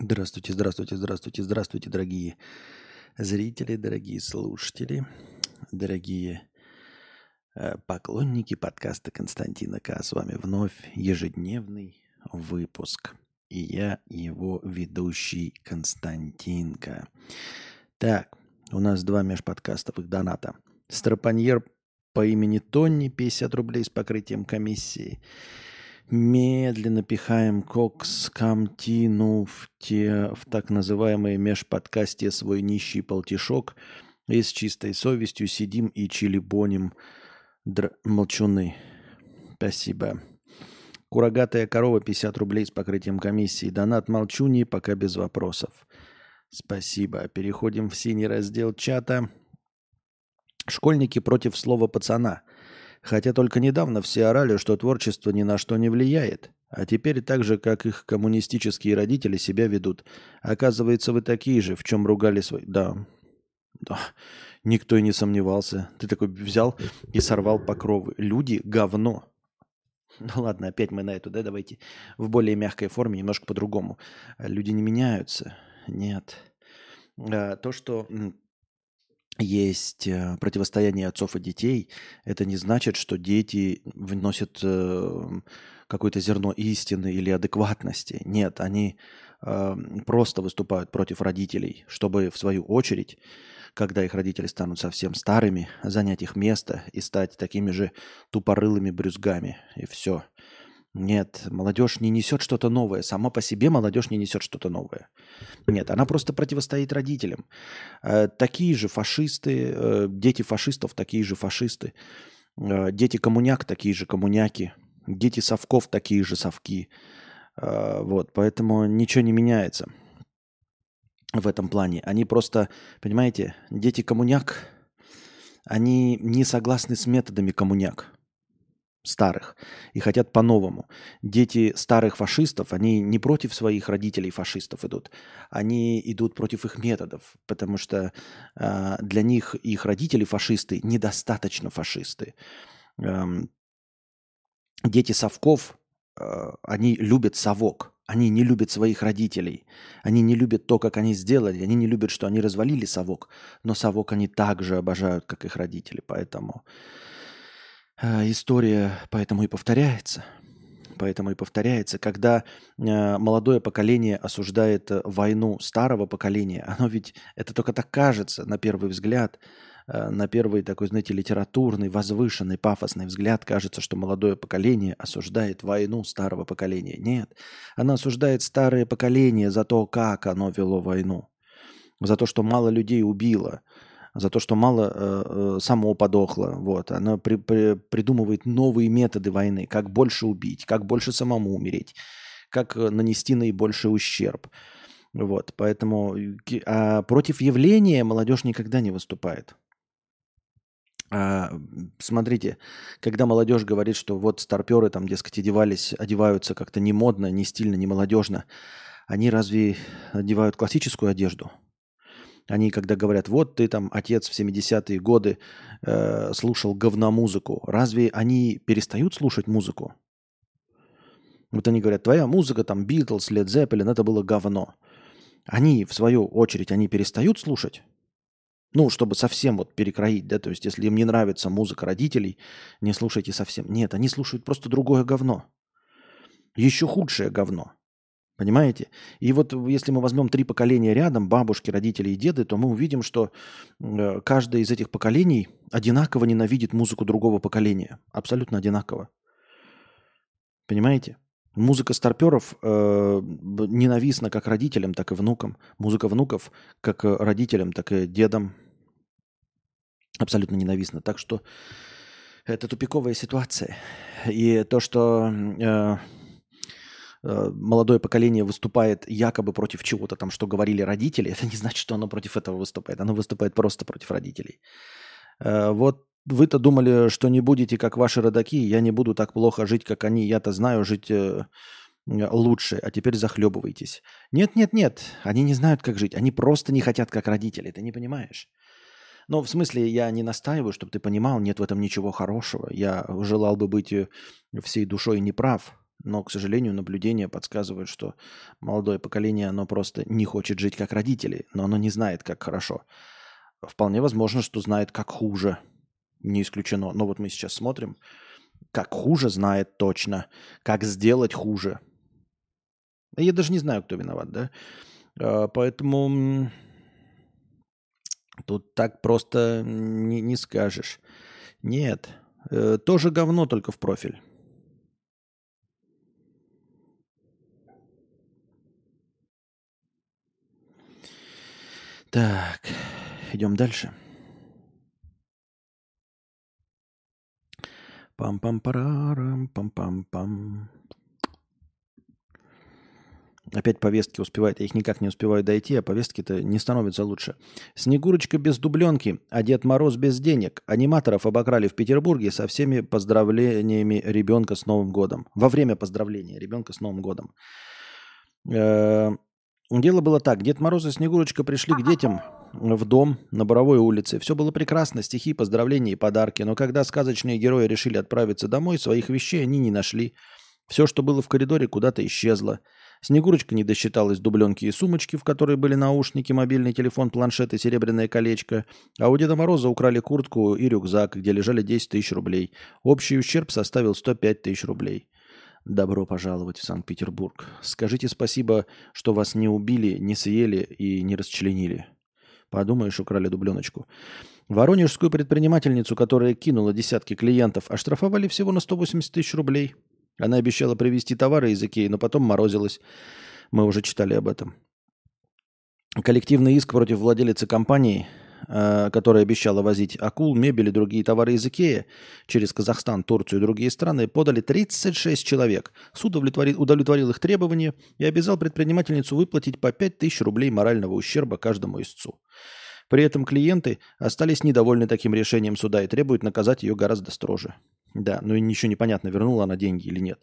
Здравствуйте, здравствуйте, здравствуйте, здравствуйте, дорогие зрители, дорогие слушатели, дорогие э, поклонники подкаста Константина К. С вами вновь ежедневный выпуск. И я его ведущий Константинка. Так, у нас два межподкастовых доната. Стропаньер по имени Тонни 50 рублей с покрытием комиссии. Медленно пихаем кокс камтину в, те, в так называемое межподкасте свой нищий полтишок и с чистой совестью сидим и чилибоним др... молчуны. Спасибо. Курагатая корова 50 рублей с покрытием комиссии. Донат молчуни пока без вопросов. Спасибо. Переходим в синий раздел чата. Школьники против слова пацана. Хотя только недавно все орали, что творчество ни на что не влияет. А теперь так же, как их коммунистические родители себя ведут. Оказывается, вы такие же, в чем ругали свои... Да, да, никто и не сомневался. Ты такой взял и сорвал покровы. Люди – говно. Ну ладно, опять мы на эту, да, давайте в более мягкой форме, немножко по-другому. Люди не меняются. Нет. А, то, что есть э, противостояние отцов и детей, это не значит, что дети вносят э, какое-то зерно истины или адекватности. Нет, они э, просто выступают против родителей, чтобы в свою очередь, когда их родители станут совсем старыми, занять их место и стать такими же тупорылыми брюзгами. И все. Нет, молодежь не несет что-то новое. Сама по себе молодежь не несет что-то новое. Нет, она просто противостоит родителям. Э, такие же фашисты, э, дети фашистов, такие же фашисты. Э, дети коммуняк, такие же коммуняки. Дети совков, такие же совки. Вот, поэтому ничего не меняется в этом плане. Они просто, понимаете, дети коммуняк, они не согласны с методами коммуняк старых и хотят по-новому. Дети старых фашистов, они не против своих родителей фашистов идут, они идут против их методов, потому что э, для них их родители фашисты недостаточно фашисты. Эм, дети совков, э, они любят совок, они не любят своих родителей, они не любят то, как они сделали, они не любят, что они развалили совок, но совок они также обожают, как их родители, поэтому... А, история поэтому и повторяется. Поэтому и повторяется, когда э, молодое поколение осуждает э, войну старого поколения, оно ведь это только так кажется на первый взгляд, э, на первый такой, знаете, литературный, возвышенный, пафосный взгляд кажется, что молодое поколение осуждает войну старого поколения. Нет, оно осуждает старое поколение за то, как оно вело войну, за то, что мало людей убило, за то, что мало э, э, само подохло. Вот. Она при, при, придумывает новые методы войны, как больше убить, как больше самому умереть, как э, нанести наибольший ущерб. Вот. Поэтому а против явления молодежь никогда не выступает. А, смотрите, когда молодежь говорит, что вот старперы там, дескать, одевались, одеваются как-то не модно, не стильно, не молодежно, они разве одевают классическую одежду? Они, когда говорят, вот ты там, отец в 70-е годы э, слушал говномузыку, разве они перестают слушать музыку? Вот они говорят, твоя музыка, там, Битлз, Лед Зеппелин, это было говно. Они, в свою очередь, они перестают слушать? Ну, чтобы совсем вот перекроить, да, то есть если им не нравится музыка родителей, не слушайте совсем. Нет, они слушают просто другое говно. Еще худшее говно. Понимаете? И вот если мы возьмем три поколения рядом, бабушки, родители и деды, то мы увидим, что э, каждое из этих поколений одинаково ненавидит музыку другого поколения. Абсолютно одинаково. Понимаете? Музыка старперов э, ненавистна как родителям, так и внукам. Музыка внуков как родителям, так и дедам. Абсолютно ненавистна. Так что это тупиковая ситуация. И то, что э, Э, молодое поколение выступает якобы против чего-то там, что говорили родители, это не значит, что оно против этого выступает. Оно выступает просто против родителей. Э, вот вы-то думали, что не будете как ваши родаки, я не буду так плохо жить, как они, я-то знаю жить э, лучше, а теперь захлебываетесь. Нет, нет, нет, они не знают, как жить, они просто не хотят, как родители, ты не понимаешь. Ну, в смысле, я не настаиваю, чтобы ты понимал, нет в этом ничего хорошего. Я желал бы быть всей душой неправ, Но, к сожалению, наблюдения подсказывают, что молодое поколение, оно просто не хочет жить как родители, но оно не знает, как хорошо. Вполне возможно, что знает, как хуже. Не исключено. Но вот мы сейчас смотрим, как хуже знает точно, как сделать хуже. Я даже не знаю, кто виноват, да? А, поэтому тут так просто не, не скажешь. Нет, э, тоже говно, только в профиль. Так, идем дальше. Пам-пам-парарам, пам-пам-пам. Опять повестки успевают, я их никак не успеваю дойти, а повестки-то не становятся лучше. Снегурочка без дубленки, а Дед Мороз без денег. Аниматоров обокрали в Петербурге со всеми поздравлениями ребенка с Новым годом. Во время поздравления ребенка с Новым годом. Э, дело было так. Дед Мороз и Снегурочка пришли к детям в дом на Боровой улице. Все было прекрасно, стихи, поздравления и подарки. Но когда сказочные герои решили отправиться домой, своих вещей они не нашли. Все, что было в коридоре, куда-то исчезло. Снегурочка не досчиталась дубленки и сумочки, в которой были наушники, мобильный телефон, планшет и серебряное колечко. А у Деда Мороза украли куртку и рюкзак, где лежали 10 тысяч рублей. Общий ущерб составил 105 тысяч рублей. Добро пожаловать в Санкт-Петербург. Скажите спасибо, что вас не убили, не съели и не расчленили. Подумаешь, украли дубленочку. Воронежскую предпринимательницу, которая кинула десятки клиентов, оштрафовали всего на 180 тысяч рублей – она обещала привезти товары из Икеи, но потом морозилась. Мы уже читали об этом. Коллективный иск против владелицы компании, которая обещала возить акул, мебель и другие товары из Икеи через Казахстан, Турцию и другие страны, подали 36 человек. Суд удовлетворил, удовлетворил их требования и обязал предпринимательницу выплатить по 5 тысяч рублей морального ущерба каждому истцу. При этом клиенты остались недовольны таким решением суда и требуют наказать ее гораздо строже. Да, ну и ничего непонятно, вернула она деньги или нет.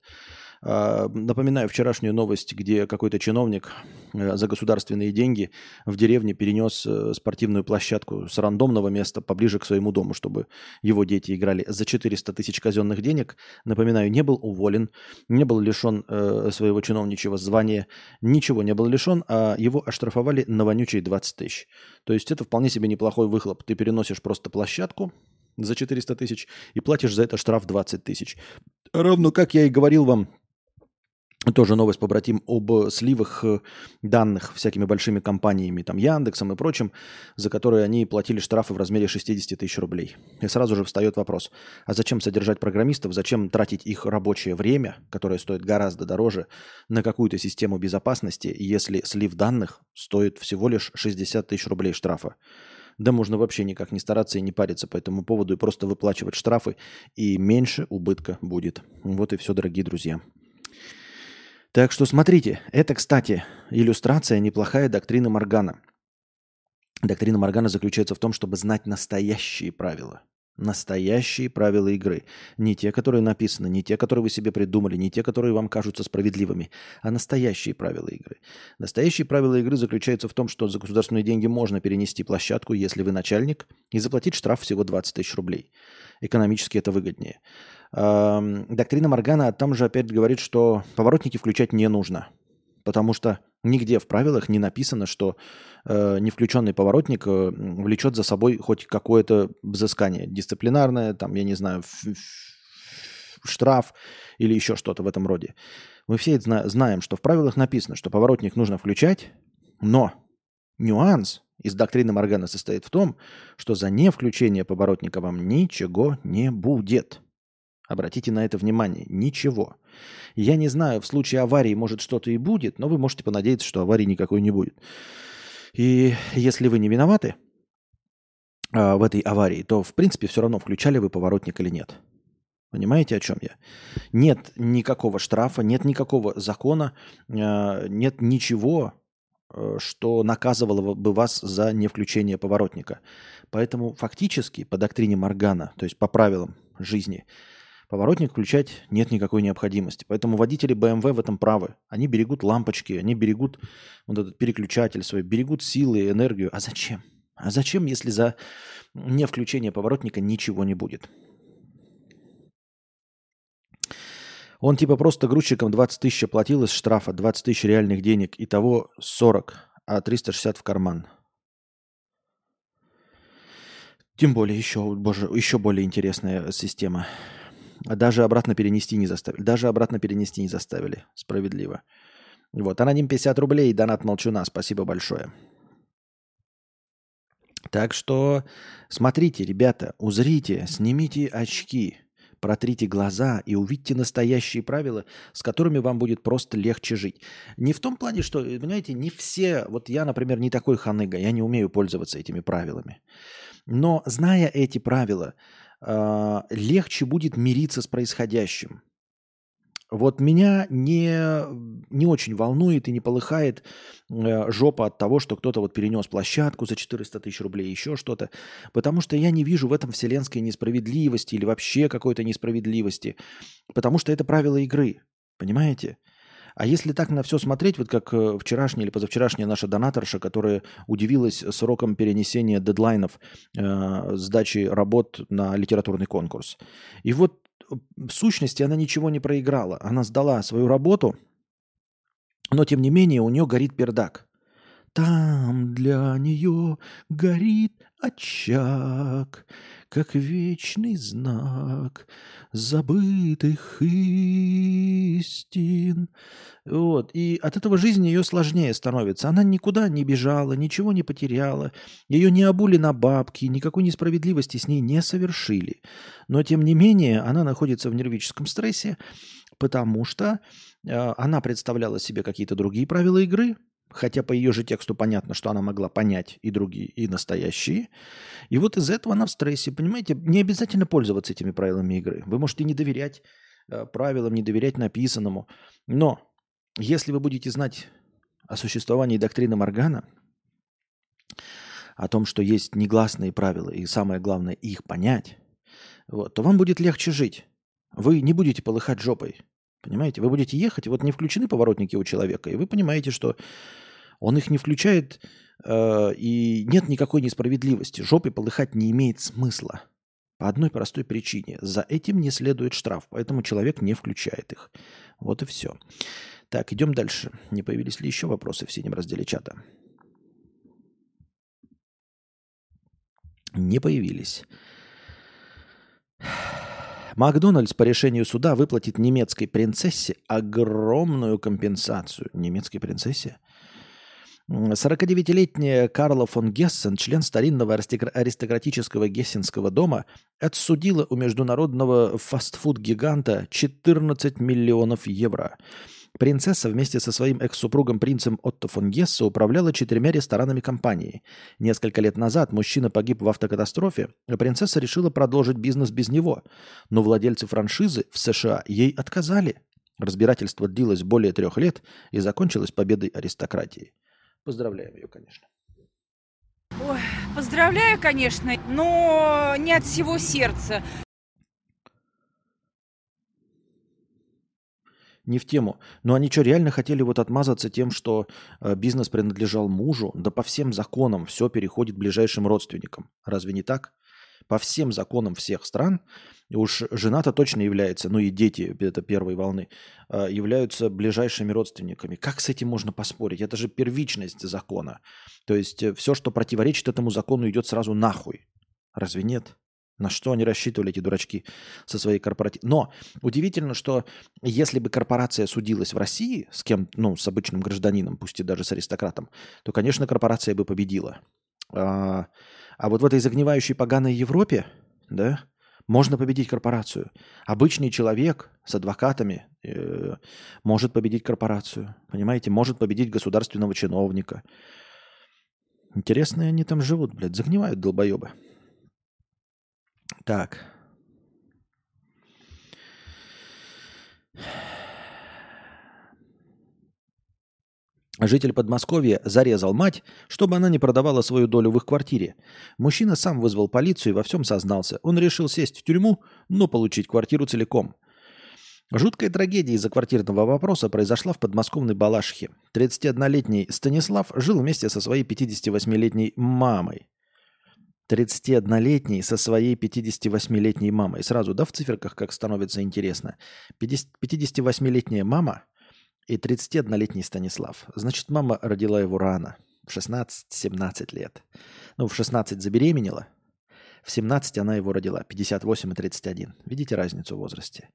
А, напоминаю вчерашнюю новость, где какой-то чиновник э, за государственные деньги в деревне перенес э, спортивную площадку с рандомного места поближе к своему дому, чтобы его дети играли за 400 тысяч казенных денег. Напоминаю, не был уволен, не был лишен э, своего чиновничьего звания, ничего не был лишен, а его оштрафовали на вонючие 20 тысяч. То есть это вполне себе неплохой выхлоп. Ты переносишь просто площадку, за 400 тысяч и платишь за это штраф 20 тысяч. Равно как я и говорил вам тоже новость побратим об сливах э, данных всякими большими компаниями, там Яндексом и прочим, за которые они платили штрафы в размере 60 тысяч рублей. И сразу же встает вопрос, а зачем содержать программистов, зачем тратить их рабочее время, которое стоит гораздо дороже, на какую-то систему безопасности, если слив данных стоит всего лишь 60 тысяч рублей штрафа. Да можно вообще никак не стараться и не париться по этому поводу и просто выплачивать штрафы, и меньше убытка будет. Вот и все, дорогие друзья. Так что смотрите, это, кстати, иллюстрация неплохая доктрины Моргана. Доктрина Моргана заключается в том, чтобы знать настоящие правила. Настоящие правила игры. Не те, которые написаны, не те, которые вы себе придумали, не те, которые вам кажутся справедливыми, а настоящие правила игры. Настоящие правила игры заключаются в том, что за государственные деньги можно перенести площадку, если вы начальник, и заплатить штраф всего 20 тысяч рублей. Экономически это выгоднее. Доктрина Моргана там же опять говорит, что поворотники включать не нужно, потому что нигде в правилах не написано, что э, невключенный поворотник э, влечет за собой хоть какое-то взыскание дисциплинарное, там, я не знаю, штраф или еще что-то в этом роде. Мы все зна- знаем, что в правилах написано, что поворотник нужно включать, но нюанс из доктрины Моргана состоит в том, что за невключение поворотника вам ничего не будет. Обратите на это внимание. Ничего. Я не знаю, в случае аварии может что-то и будет, но вы можете понадеяться, что аварии никакой не будет. И если вы не виноваты э, в этой аварии, то в принципе все равно включали вы поворотник или нет. Понимаете, о чем я? Нет никакого штрафа, нет никакого закона, э, нет ничего, э, что наказывало бы вас за невключение поворотника. Поэтому фактически по доктрине Моргана, то есть по правилам жизни, Поворотник включать нет никакой необходимости. Поэтому водители BMW в этом правы. Они берегут лампочки, они берегут вот этот переключатель свой, берегут силы и энергию. А зачем? А зачем, если за не включение поворотника ничего не будет? Он типа просто грузчикам 20 тысяч оплатил из штрафа, 20 тысяч реальных денег, и того 40, а 360 в карман. Тем более еще, боже, еще более интересная система. А даже обратно перенести не заставили. Даже обратно перенести не заставили. Справедливо. Вот, аноним 50 рублей, донат молчуна. Спасибо большое. Так что смотрите, ребята, узрите, снимите очки, протрите глаза и увидите настоящие правила, с которыми вам будет просто легче жить. Не в том плане, что, понимаете, не все, вот я, например, не такой ханыга, я не умею пользоваться этими правилами. Но зная эти правила, легче будет мириться с происходящим. Вот меня не, не очень волнует и не полыхает э, жопа от того, что кто-то вот перенес площадку за 400 тысяч рублей, еще что-то, потому что я не вижу в этом вселенской несправедливости или вообще какой-то несправедливости, потому что это правила игры, понимаете? А если так на все смотреть, вот как э, вчерашняя или позавчерашняя наша донаторша, которая удивилась сроком перенесения дедлайнов э, сдачи работ на литературный конкурс. И вот в сущности она ничего не проиграла. Она сдала свою работу, но тем не менее у нее горит пердак. Там для нее горит очаг, как вечный знак забытых истин. Вот. И от этого жизнь ее сложнее становится. Она никуда не бежала, ничего не потеряла. Ее не обули на бабки, никакой несправедливости с ней не совершили. Но, тем не менее, она находится в нервическом стрессе, потому что э, она представляла себе какие-то другие правила игры, Хотя по ее же тексту понятно, что она могла понять и другие, и настоящие. И вот из этого она в стрессе. Понимаете, не обязательно пользоваться этими правилами игры. Вы можете не доверять э, правилам, не доверять написанному. Но если вы будете знать о существовании доктрины Моргана, о том, что есть негласные правила, и самое главное их понять, вот, то вам будет легче жить. Вы не будете полыхать жопой. Понимаете? Вы будете ехать, и вот не включены поворотники у человека, и вы понимаете, что он их не включает, э, и нет никакой несправедливости. Жопой полыхать не имеет смысла. По одной простой причине. За этим не следует штраф, поэтому человек не включает их. Вот и все. Так, идем дальше. Не появились ли еще вопросы в синем разделе чата? Не появились. Макдональдс по решению суда выплатит немецкой принцессе огромную компенсацию. Немецкой принцессе? 49-летняя Карла фон Гессен, член старинного аристократического гессенского дома, отсудила у международного фастфуд-гиганта 14 миллионов евро – Принцесса вместе со своим экс-супругом принцем Отто фон Гессе управляла четырьмя ресторанами компании. Несколько лет назад мужчина погиб в автокатастрофе, а принцесса решила продолжить бизнес без него. Но владельцы франшизы в США ей отказали. Разбирательство длилось более трех лет и закончилось победой аристократии. Поздравляем ее, конечно. Ой, поздравляю, конечно, но не от всего сердца. не в тему. Но они что, реально хотели вот отмазаться тем, что э, бизнес принадлежал мужу? Да по всем законам все переходит ближайшим родственникам. Разве не так? По всем законам всех стран, уж жена-то точно является, ну и дети, это первой волны, э, являются ближайшими родственниками. Как с этим можно поспорить? Это же первичность закона. То есть э, все, что противоречит этому закону, идет сразу нахуй. Разве нет? На что они рассчитывали, эти дурачки, со своей корпоративной... Но удивительно, что если бы корпорация судилась в России с кем, ну, с обычным гражданином, пусть и даже с аристократом, то, конечно, корпорация бы победила. А, вот в этой загнивающей поганой Европе, да, можно победить корпорацию. Обычный человек с адвокатами э, может победить корпорацию. Понимаете? Может победить государственного чиновника. Интересные они там живут, блядь, загнивают долбоебы. Так. Житель Подмосковья зарезал мать, чтобы она не продавала свою долю в их квартире. Мужчина сам вызвал полицию и во всем сознался. Он решил сесть в тюрьму, но получить квартиру целиком. Жуткая трагедия из-за квартирного вопроса произошла в подмосковной Балашихе. 31-летний Станислав жил вместе со своей 58-летней мамой. 31-летний со своей 58-летней мамой. Сразу, да, в циферках как становится интересно. 58-летняя мама и 31-летний Станислав. Значит, мама родила его рано, в 16-17 лет. Ну, в 16 забеременела, в 17 она его родила, 58 и 31. Видите разницу в возрасте?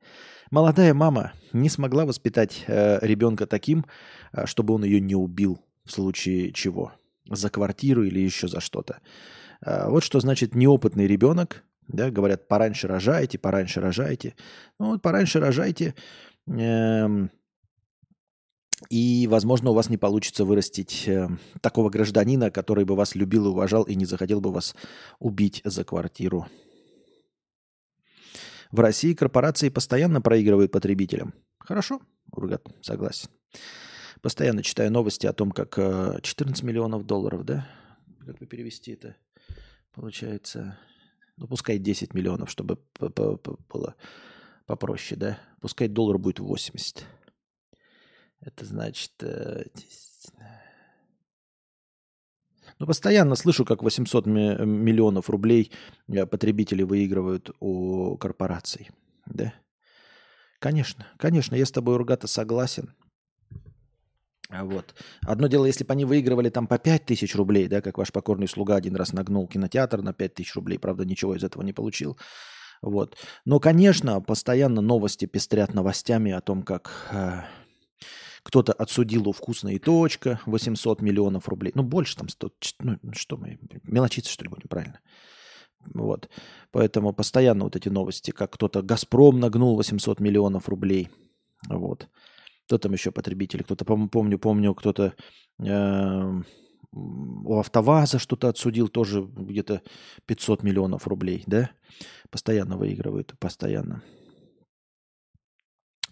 Молодая мама не смогла воспитать э, ребенка таким, э, чтобы он ее не убил в случае чего. За квартиру или еще за что-то. Э, вот что значит неопытный ребенок. Да, говорят, пораньше рожайте, пораньше рожайте. Ну вот пораньше рожайте. Э, и, возможно, у вас не получится вырастить э, такого гражданина, который бы вас любил и уважал и не захотел бы вас убить за квартиру. В России корпорации постоянно проигрывают потребителям. Хорошо, Ургат, согласен. Постоянно читаю новости о том, как 14 э, миллионов долларов, да? Как бы перевести это? Получается, ну пускай 10 миллионов, чтобы было попроще, да? Пускай доллар будет 80. Это значит... Э, ну, постоянно слышу, как 800 миллионов рублей э, потребители выигрывают у корпораций. Да? Конечно, конечно, я с тобой, Ургата, согласен. Вот. Одно дело, если бы они выигрывали там по 5 тысяч рублей, да, как ваш покорный слуга один раз нагнул кинотеатр на 5 тысяч рублей, правда, ничего из этого не получил. Вот. Но, конечно, постоянно новости пестрят новостями о том, как э, кто-то отсудил у вкусной точка 800 миллионов рублей. Ну, больше там 100, ну, что мы, мелочиться, что ли, будем, правильно? Вот. Поэтому постоянно вот эти новости, как кто-то «Газпром» нагнул 800 миллионов рублей. Вот. Кто там еще потребители? Кто-то, помню, помню, кто-то э, у АвтоВАЗа что-то отсудил, тоже где-то 500 миллионов рублей, да? Постоянно выигрывают, постоянно.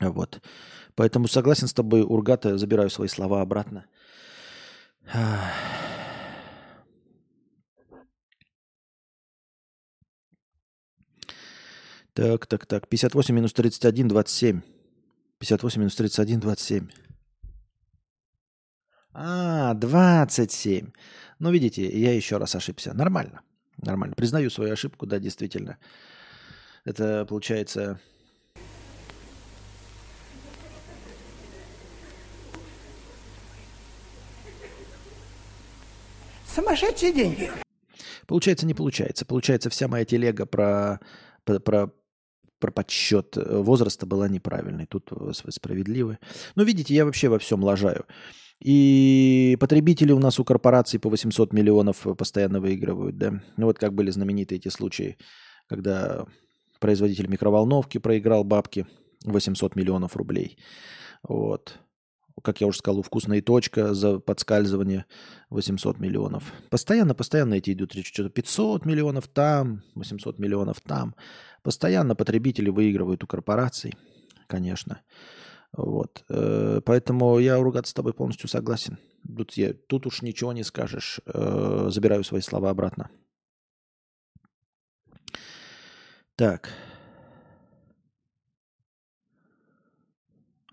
Вот. Поэтому согласен с тобой, Ургата, забираю свои слова обратно. Так, так, так. 58 минус 31, 27. 58 минус 31, 27. А, 27. Ну, видите, я еще раз ошибся. Нормально. Нормально. Признаю свою ошибку, да, действительно. Это получается Сумасшедшие деньги. Получается, не получается. Получается, вся моя телега про, про, про, подсчет возраста была неправильной. Тут вы справедливы. Но видите, я вообще во всем лажаю. И потребители у нас у корпораций по 800 миллионов постоянно выигрывают, да. Ну вот как были знаменитые эти случаи, когда производитель микроволновки проиграл бабки 800 миллионов рублей. Вот как я уже сказал, у вкусная точка за подскальзывание 800 миллионов. Постоянно, постоянно эти идут речь. Что-то 500 миллионов там, 800 миллионов там. Постоянно потребители выигрывают у корпораций, конечно. Вот. Э, поэтому я ругаться с тобой полностью согласен. Тут, я, тут уж ничего не скажешь. Э, забираю свои слова обратно. Так.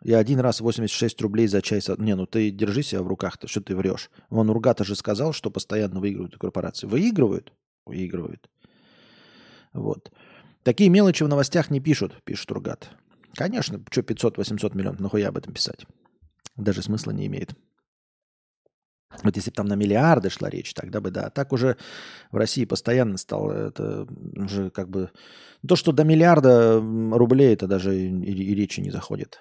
Я один раз 86 рублей за чай... Не, ну ты держи себя в руках-то, что ты врешь. Вон Ургата же сказал, что постоянно выигрывают корпорации. Выигрывают? Выигрывают. Вот. Такие мелочи в новостях не пишут, пишет Ургат. Конечно, что 500-800 миллионов, нахуя об этом писать? Даже смысла не имеет. Вот если бы там на миллиарды шла речь, тогда бы да. А так уже в России постоянно стало это уже как бы... То, что до миллиарда рублей, это даже и, и речи не заходит.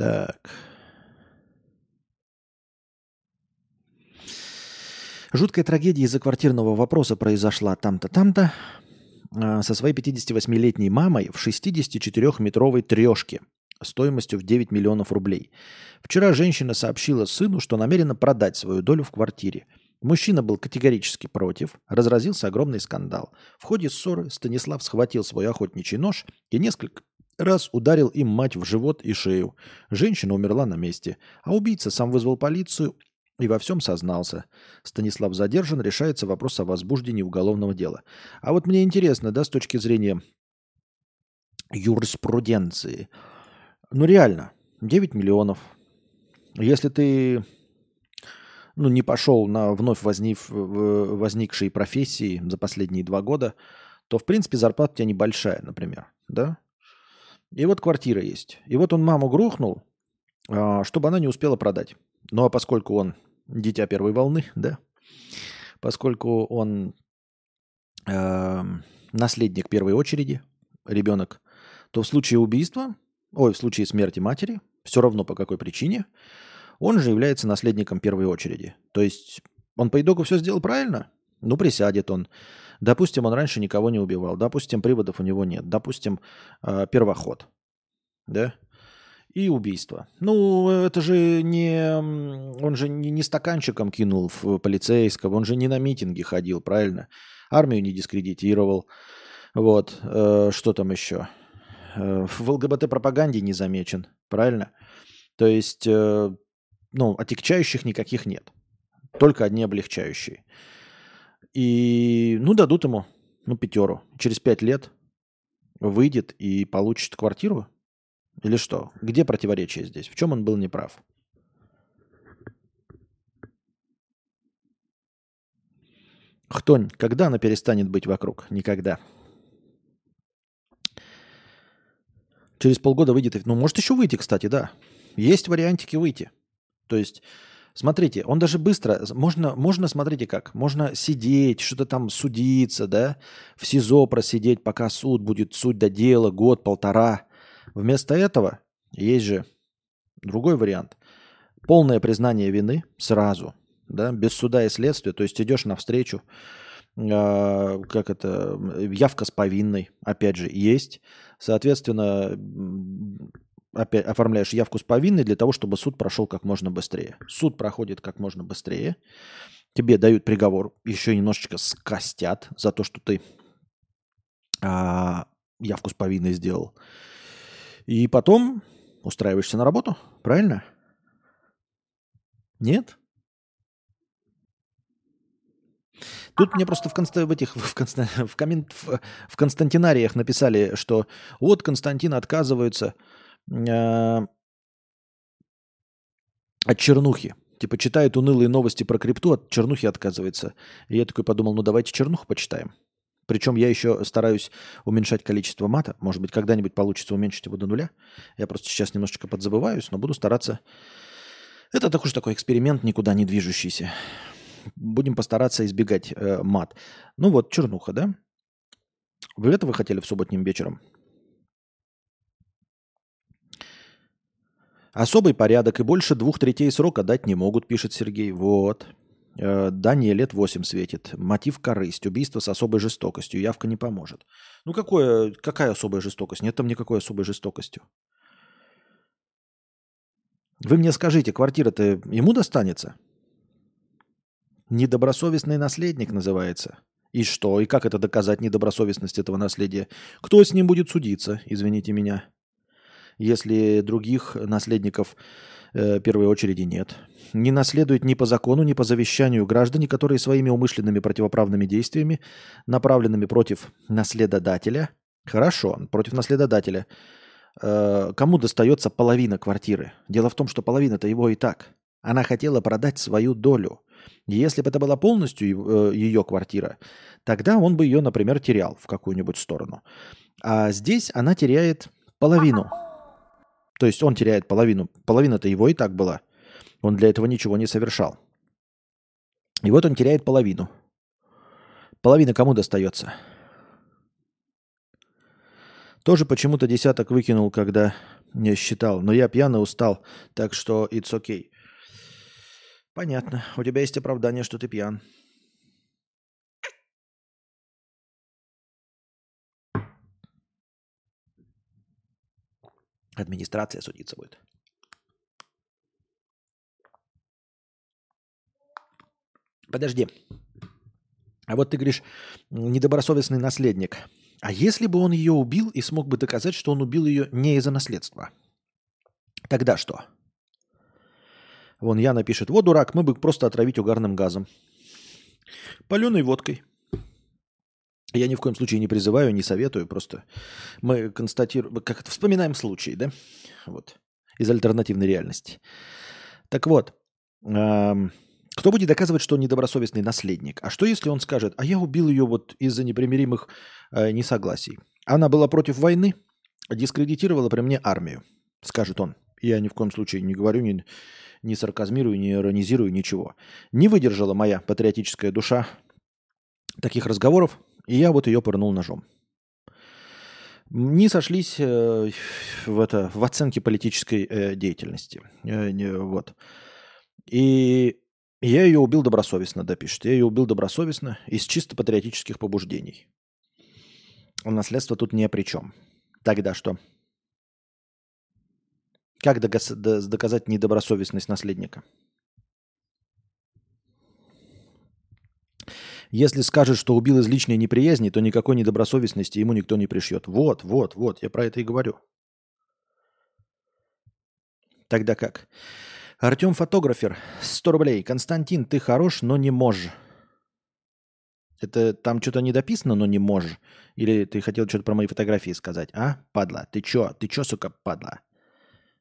Так. Жуткая трагедия из-за квартирного вопроса произошла там-то, там-то а, со своей 58-летней мамой в 64-метровой трешке стоимостью в 9 миллионов рублей. Вчера женщина сообщила сыну, что намерена продать свою долю в квартире. Мужчина был категорически против, разразился огромный скандал. В ходе ссоры Станислав схватил свой охотничий нож и несколько раз ударил им мать в живот и шею. Женщина умерла на месте, а убийца сам вызвал полицию и во всем сознался. Станислав задержан, решается вопрос о возбуждении уголовного дела. А вот мне интересно, да, с точки зрения юриспруденции, Ну реально, 9 миллионов. Если ты ну, не пошел на вновь возник, возникшие профессии за последние два года, то, в принципе, зарплата у тебя небольшая, например, да? И вот квартира есть. И вот он маму грохнул, а, чтобы она не успела продать. Ну, а поскольку он дитя первой волны, да, поскольку он э, наследник первой очереди, ребенок, то в случае убийства, ой, в случае смерти матери, все равно по какой причине, он же является наследником первой очереди. То есть он по итогу все сделал правильно? Ну, присядет он. Допустим, он раньше никого не убивал. Допустим, приводов у него нет. Допустим, э, первоход. Да? И убийство. Ну, это же не... Он же не, не стаканчиком кинул в полицейского, он же не на митинги ходил, правильно? Армию не дискредитировал. Вот. Э, что там еще? Э, в ЛГБТ-пропаганде не замечен, правильно? То есть, ну, отягчающих никаких нет. Только одни облегчающие. И, ну, дадут ему, ну, пятеру. Через пять лет выйдет и получит квартиру. Или что? Где противоречие здесь? В чем он был неправ? Хтонь, когда она перестанет быть вокруг? Никогда. Через полгода выйдет. Ну, может еще выйти, кстати, да. Есть вариантики выйти. То есть, смотрите, он даже быстро, можно, можно, смотрите как, можно сидеть, что-то там судиться, да, в СИЗО просидеть, пока суд будет, суть до дела, год, полтора. Вместо этого есть же другой вариант. Полное признание вины сразу, да, без суда и следствия, то есть идешь навстречу, э, как это, явка с повинной, опять же, есть. Соответственно, опять оформляешь явку с повинной для того, чтобы суд прошел как можно быстрее. Суд проходит как можно быстрее. Тебе дают приговор, еще немножечко скостят за то, что ты а, явку с повинной сделал. И потом устраиваешься на работу, правильно? Нет? Тут мне просто в, конст... в этих в, конст... в, коммент... в... в Константинариях написали, что вот Константин отказывается. От чернухи. Типа читает унылые новости про крипту, от чернухи отказывается. И я такой подумал, ну давайте чернуху почитаем. Причем я еще стараюсь уменьшать количество мата. Может быть, когда-нибудь получится уменьшить его до нуля. Я просто сейчас немножечко подзабываюсь, но буду стараться. Это так уж такой эксперимент, никуда не движущийся будем постараться избегать э, мат. Ну вот, чернуха, да? Вы этого хотели в субботним вечером? Особый порядок и больше двух третей срока дать не могут, пишет Сергей. Вот. Э, да, не, лет 8 светит. Мотив корысть. Убийство с особой жестокостью. Явка не поможет. Ну, какое, какая особая жестокость? Нет там никакой особой жестокостью. Вы мне скажите, квартира-то ему достанется? Недобросовестный наследник называется. И что? И как это доказать недобросовестность этого наследия? Кто с ним будет судиться, извините меня, если других наследников э, первой очереди нет? Не наследует ни по закону, ни по завещанию граждане, которые своими умышленными противоправными действиями, направленными против наследодателя, хорошо, против наследодателя, э, кому достается половина квартиры? Дело в том, что половина-то его и так. Она хотела продать свою долю – если бы это была полностью ее квартира, тогда он бы ее, например, терял в какую-нибудь сторону. А здесь она теряет половину. То есть он теряет половину. Половина-то его и так была. Он для этого ничего не совершал. И вот он теряет половину. Половина кому достается? Тоже почему-то десяток выкинул, когда не считал. Но я пьяно устал, так что it's okay. Понятно. У тебя есть оправдание, что ты пьян. Администрация судиться будет. Подожди. А вот ты говоришь, недобросовестный наследник. А если бы он ее убил и смог бы доказать, что он убил ее не из-за наследства? Тогда что? Вон Яна пишет, вот дурак, мы бы просто отравить угарным газом. Паленой водкой. Я ни в коем случае не призываю, не советую, просто мы констатируем, как это, вспоминаем случай, да, вот, из альтернативной реальности. Так вот, эм, кто будет доказывать, что он недобросовестный наследник? А что, если он скажет, а я убил ее вот из-за непримиримых э, несогласий? Она была против войны, дискредитировала при мне армию, скажет он. Я ни в коем случае не говорю, не, не сарказмирую, не иронизирую, ничего. Не выдержала моя патриотическая душа таких разговоров, и я вот ее пырнул ножом. Не сошлись э, в, это, в оценке политической э, деятельности. Э, не, вот. И я ее убил добросовестно, да, пишет. Я ее убил добросовестно из чисто патриотических побуждений. Наследство тут ни при чем. Тогда что? Как доказать недобросовестность наследника? Если скажет, что убил из личной неприязни, то никакой недобросовестности ему никто не пришьет. Вот, вот, вот, я про это и говорю. Тогда как? Артем фотографер, 100 рублей. Константин, ты хорош, но не можешь. Это там что-то не дописано, но не можешь? Или ты хотел что-то про мои фотографии сказать? А, падла, ты чё? Ты чё, сука, падла?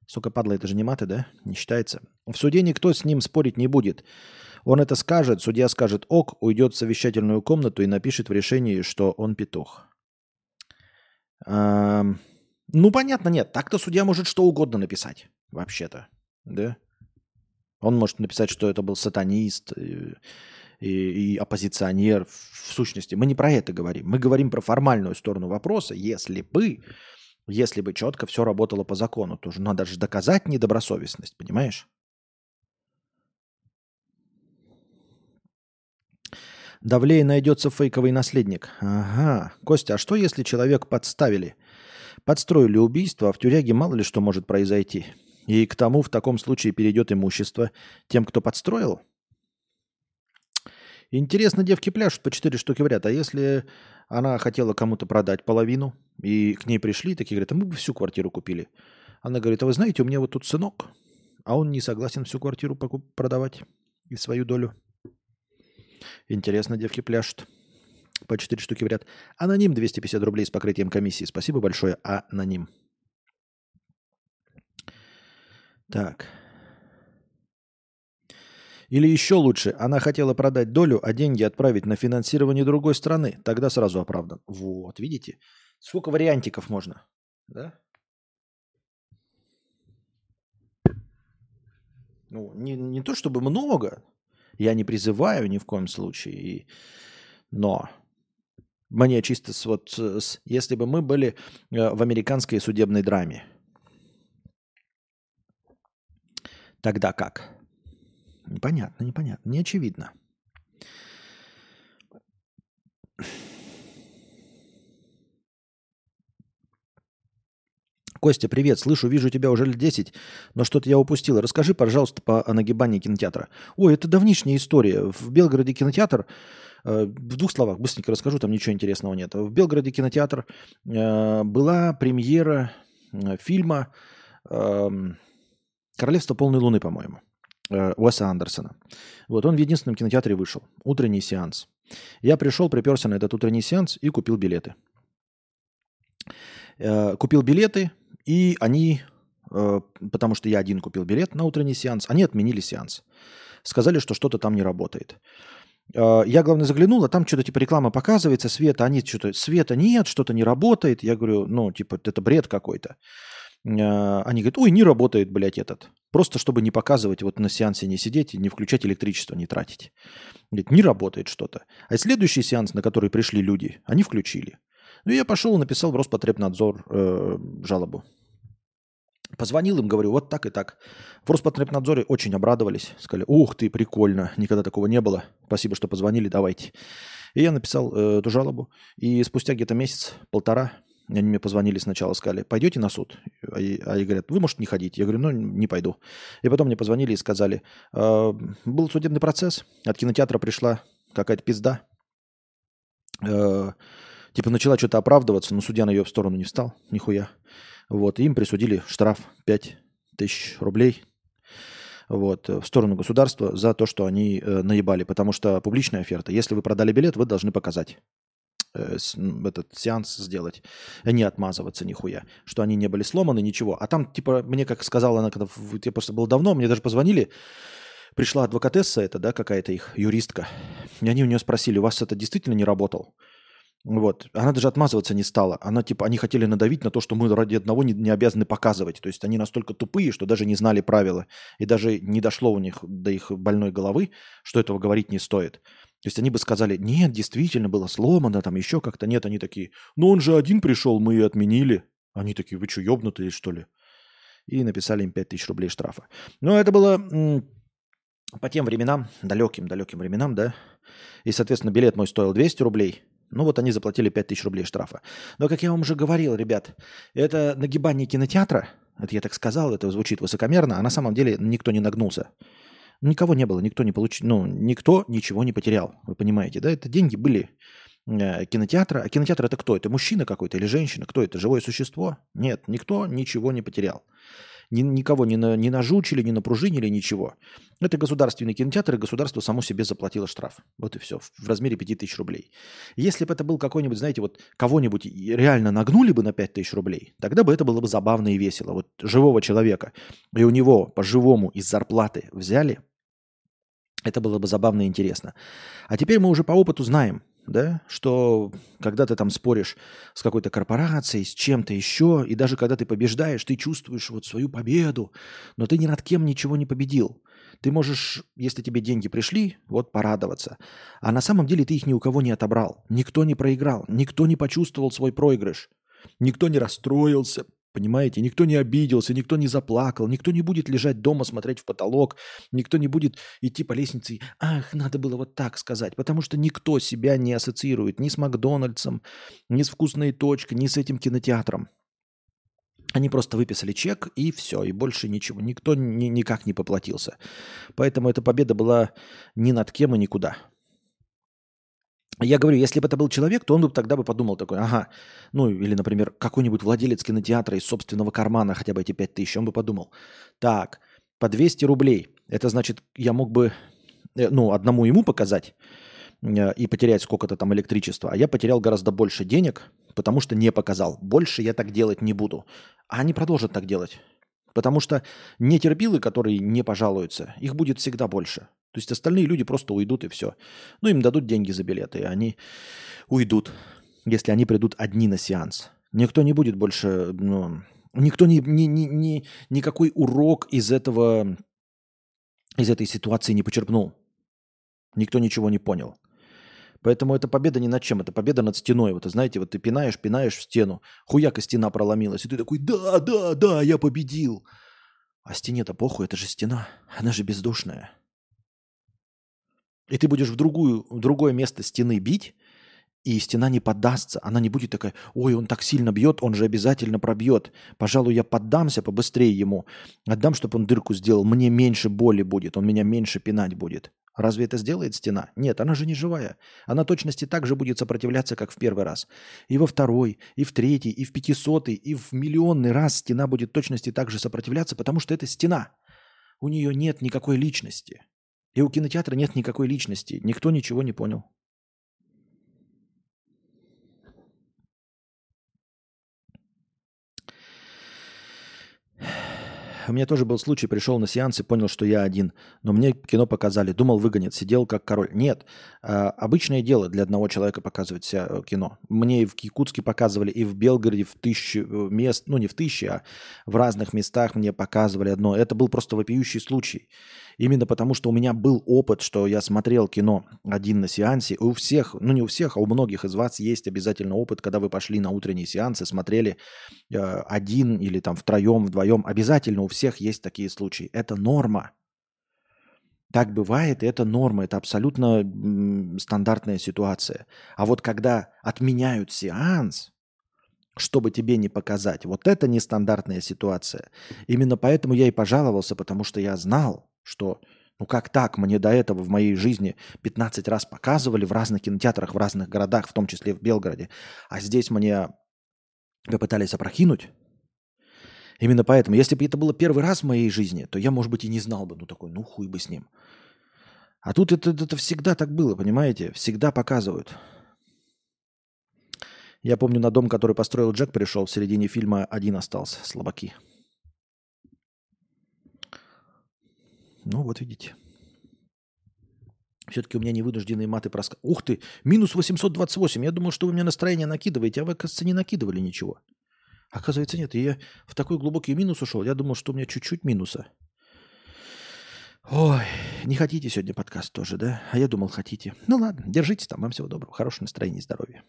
Сука, падла, это же не маты, да? Не считается. В суде никто с ним спорить не будет. Он это скажет, судья скажет ок, уйдет в совещательную комнату и напишет в решении, что он петух. А, ну, понятно, нет. Так-то судья может что угодно написать, вообще-то. Да? Он может написать, что это был сатанист и, и, и оппозиционер. В сущности, мы не про это говорим. Мы говорим про формальную сторону вопроса. Если бы, если бы четко все работало по закону, то же надо же доказать недобросовестность, понимаешь? Давлее найдется фейковый наследник. Ага. Костя, а что если человек подставили? Подстроили убийство, а в тюряге мало ли что может произойти. И к тому в таком случае перейдет имущество тем, кто подстроил? Интересно, девки пляшут по четыре штуки в ряд. А если она хотела кому-то продать половину, и к ней пришли, такие говорят, а мы бы всю квартиру купили. Она говорит, а вы знаете, у меня вот тут сынок, а он не согласен всю квартиру продавать и свою долю. Интересно, девки пляшут. По 4 штуки в ряд. Аноним 250 рублей с покрытием комиссии. Спасибо большое, аноним. Так. Или еще лучше, она хотела продать долю, а деньги отправить на финансирование другой страны. Тогда сразу оправдан. Вот, видите? Сколько вариантиков можно? Да? Ну, не, не то чтобы много, я не призываю ни в коем случае. И... Но мне чисто с, вот, с, если бы мы были э, в американской судебной драме, тогда как? Непонятно, непонятно, не очевидно. Костя, привет, слышу, вижу тебя уже лет 10, но что-то я упустил. Расскажи, пожалуйста, по о нагибании кинотеатра. Ой, это давнишняя история. В Белгороде кинотеатр, э, в двух словах, быстренько расскажу, там ничего интересного нет. В Белгороде кинотеатр э, была премьера э, фильма э, «Королевство полной луны», по-моему, Уэса Андерсона. Вот он в единственном кинотеатре вышел. Утренний сеанс. Я пришел, приперся на этот утренний сеанс и купил билеты. Купил билеты, и они, э, потому что я один купил билет на утренний сеанс, они отменили сеанс. Сказали, что что-то там не работает. Э, я, главное, заглянул, а там что-то типа реклама показывается, света, они что-то, света нет, что-то не работает. Я говорю, ну, типа, это бред какой-то. Э, они говорят, ой, не работает, блядь, этот. Просто чтобы не показывать, вот на сеансе не сидеть и не включать электричество, не тратить. Говорит, не работает что-то. А следующий сеанс, на который пришли люди, они включили. Ну, я пошел написал в Роспотребнадзор э, жалобу. Позвонил им, говорю, вот так и так. В Роспотребнадзоре очень обрадовались. Сказали, ух ты, прикольно, никогда такого не было. Спасибо, что позвонили, давайте. И я написал э, эту жалобу. И спустя где-то месяц, полтора, они мне позвонили сначала, сказали, пойдете на суд? А, они говорят, вы, может, не ходите. Я говорю, ну, не пойду. И потом мне позвонили и сказали, э, был судебный процесс, от кинотеатра пришла какая-то пизда. Э, типа начала что-то оправдываться, но судья на ее сторону не встал, нихуя. Вот, им присудили штраф 5 тысяч рублей вот, в сторону государства за то, что они э, наебали. Потому что публичная оферта. Если вы продали билет, вы должны показать э, с- этот сеанс сделать, а не отмазываться нихуя, что они не были сломаны, ничего. А там, типа, мне, как сказала она, когда я просто был давно, мне даже позвонили, пришла адвокатесса это, да, какая-то их юристка, и они у нее спросили, у вас это действительно не работал? Вот. Она даже отмазываться не стала. Она, типа, они хотели надавить на то, что мы ради одного не, не обязаны показывать. То есть они настолько тупые, что даже не знали правила. И даже не дошло у них до их больной головы, что этого говорить не стоит. То есть они бы сказали, нет, действительно было сломано, там еще как-то. Нет, они такие, ну он же один пришел, мы и отменили. Они такие, вы что, ебнутые, что ли? И написали им 5000 рублей штрафа. Но это было по тем временам, далеким-далеким временам, да. И, соответственно, билет мой стоил 200 рублей. Ну вот они заплатили 5000 рублей штрафа. Но, как я вам уже говорил, ребят, это нагибание кинотеатра, это я так сказал, это звучит высокомерно, а на самом деле никто не нагнулся. Никого не было, никто не получил, ну, никто ничего не потерял, вы понимаете, да? Это деньги были э, кинотеатра. А кинотеатр это кто? Это мужчина какой-то или женщина? Кто это? Живое существо? Нет, никто ничего не потерял. Ни- никого не, на, не нажучили, не напружинили, ничего. Это государственный кинотеатр, и государство само себе заплатило штраф. Вот и все, в, в размере 5000 рублей. Если бы это был какой-нибудь, знаете, вот кого-нибудь реально нагнули бы на 5000 рублей, тогда бы это было бы забавно и весело. Вот живого человека, и у него по-живому из зарплаты взяли, это было бы забавно и интересно. А теперь мы уже по опыту знаем, да, что когда ты там споришь с какой-то корпорацией, с чем-то еще, и даже когда ты побеждаешь, ты чувствуешь вот свою победу, но ты ни над кем ничего не победил. Ты можешь, если тебе деньги пришли, вот порадоваться. А на самом деле ты их ни у кого не отобрал. Никто не проиграл, никто не почувствовал свой проигрыш. Никто не расстроился, понимаете? Никто не обиделся, никто не заплакал, никто не будет лежать дома, смотреть в потолок, никто не будет идти по лестнице и «Ах, надо было вот так сказать», потому что никто себя не ассоциирует ни с Макдональдсом, ни с вкусной точкой, ни с этим кинотеатром. Они просто выписали чек и все, и больше ничего. Никто ни- никак не поплатился. Поэтому эта победа была ни над кем и никуда. Я говорю, если бы это был человек, то он бы тогда бы подумал такой, ага, ну или, например, какой-нибудь владелец кинотеатра из собственного кармана хотя бы эти 5 тысяч, он бы подумал, так, по 200 рублей, это значит, я мог бы, э, ну, одному ему показать э, и потерять сколько-то там электричества, а я потерял гораздо больше денег, потому что не показал. Больше я так делать не буду. А они продолжат так делать. Потому что нетерпилы, которые не пожалуются, их будет всегда больше. То есть остальные люди просто уйдут и все. Ну, им дадут деньги за билеты, и они уйдут, если они придут одни на сеанс. Никто не будет больше, ну, никто не, не, не, не- никакой урок из этого, из этой ситуации не почерпнул. Никто ничего не понял. Поэтому это победа ни над чем, это победа над стеной. Вот, знаете, вот ты пинаешь, пинаешь в стену, хуяка стена проломилась, и ты такой, да, да, да, я победил. А стене-то похуй, это же стена, она же бездушная. И ты будешь в, другую, в другое место стены бить, и стена не поддастся. Она не будет такая, ой, он так сильно бьет, он же обязательно пробьет. Пожалуй, я поддамся побыстрее ему. Отдам, чтобы он дырку сделал. Мне меньше боли будет, он меня меньше пинать будет. Разве это сделает стена? Нет, она же не живая. Она точности так же будет сопротивляться, как в первый раз. И во второй, и в третий, и в пятисотый, и в миллионный раз стена будет точности так же сопротивляться, потому что это стена. У нее нет никакой личности. И у кинотеатра нет никакой личности. Никто ничего не понял. У меня тоже был случай, пришел на сеанс и понял, что я один. Но мне кино показали. Думал, выгонят. Сидел как король. Нет. А, обычное дело для одного человека показывать ся- э, кино. Мне и в Якутске показывали, и в Белгороде в тысячи э, мест. Ну, не в тысячи, а в разных местах мне показывали одно. Это был просто вопиющий случай. Именно потому, что у меня был опыт, что я смотрел кино один на сеансе. У всех, ну не у всех, а у многих из вас есть обязательно опыт, когда вы пошли на утренний сеанс и смотрели э, один или там втроем, вдвоем. Обязательно у всех есть такие случаи. Это норма. Так бывает, и это норма, это абсолютно м, стандартная ситуация. А вот когда отменяют сеанс, чтобы тебе не показать, вот это нестандартная ситуация. Именно поэтому я и пожаловался, потому что я знал, что ну как так, мне до этого в моей жизни 15 раз показывали в разных кинотеатрах, в разных городах, в том числе в Белгороде, а здесь мне попытались опрокинуть. Именно поэтому, если бы это было первый раз в моей жизни, то я, может быть, и не знал бы, ну такой, ну хуй бы с ним. А тут это, это всегда так было, понимаете? Всегда показывают. Я помню, на дом, который построил Джек, пришел. В середине фильма один остался. Слабаки. Ну, вот видите. Все-таки у меня невынужденные маты проска... Ух ты, минус 828. Я думал, что вы мне настроение накидываете, а вы, оказывается, не накидывали ничего. Оказывается, нет. Я в такой глубокий минус ушел. Я думал, что у меня чуть-чуть минуса. Ой, не хотите сегодня подкаст тоже, да? А я думал, хотите. Ну ладно, держитесь там. Вам всего доброго. Хорошего настроения и здоровья.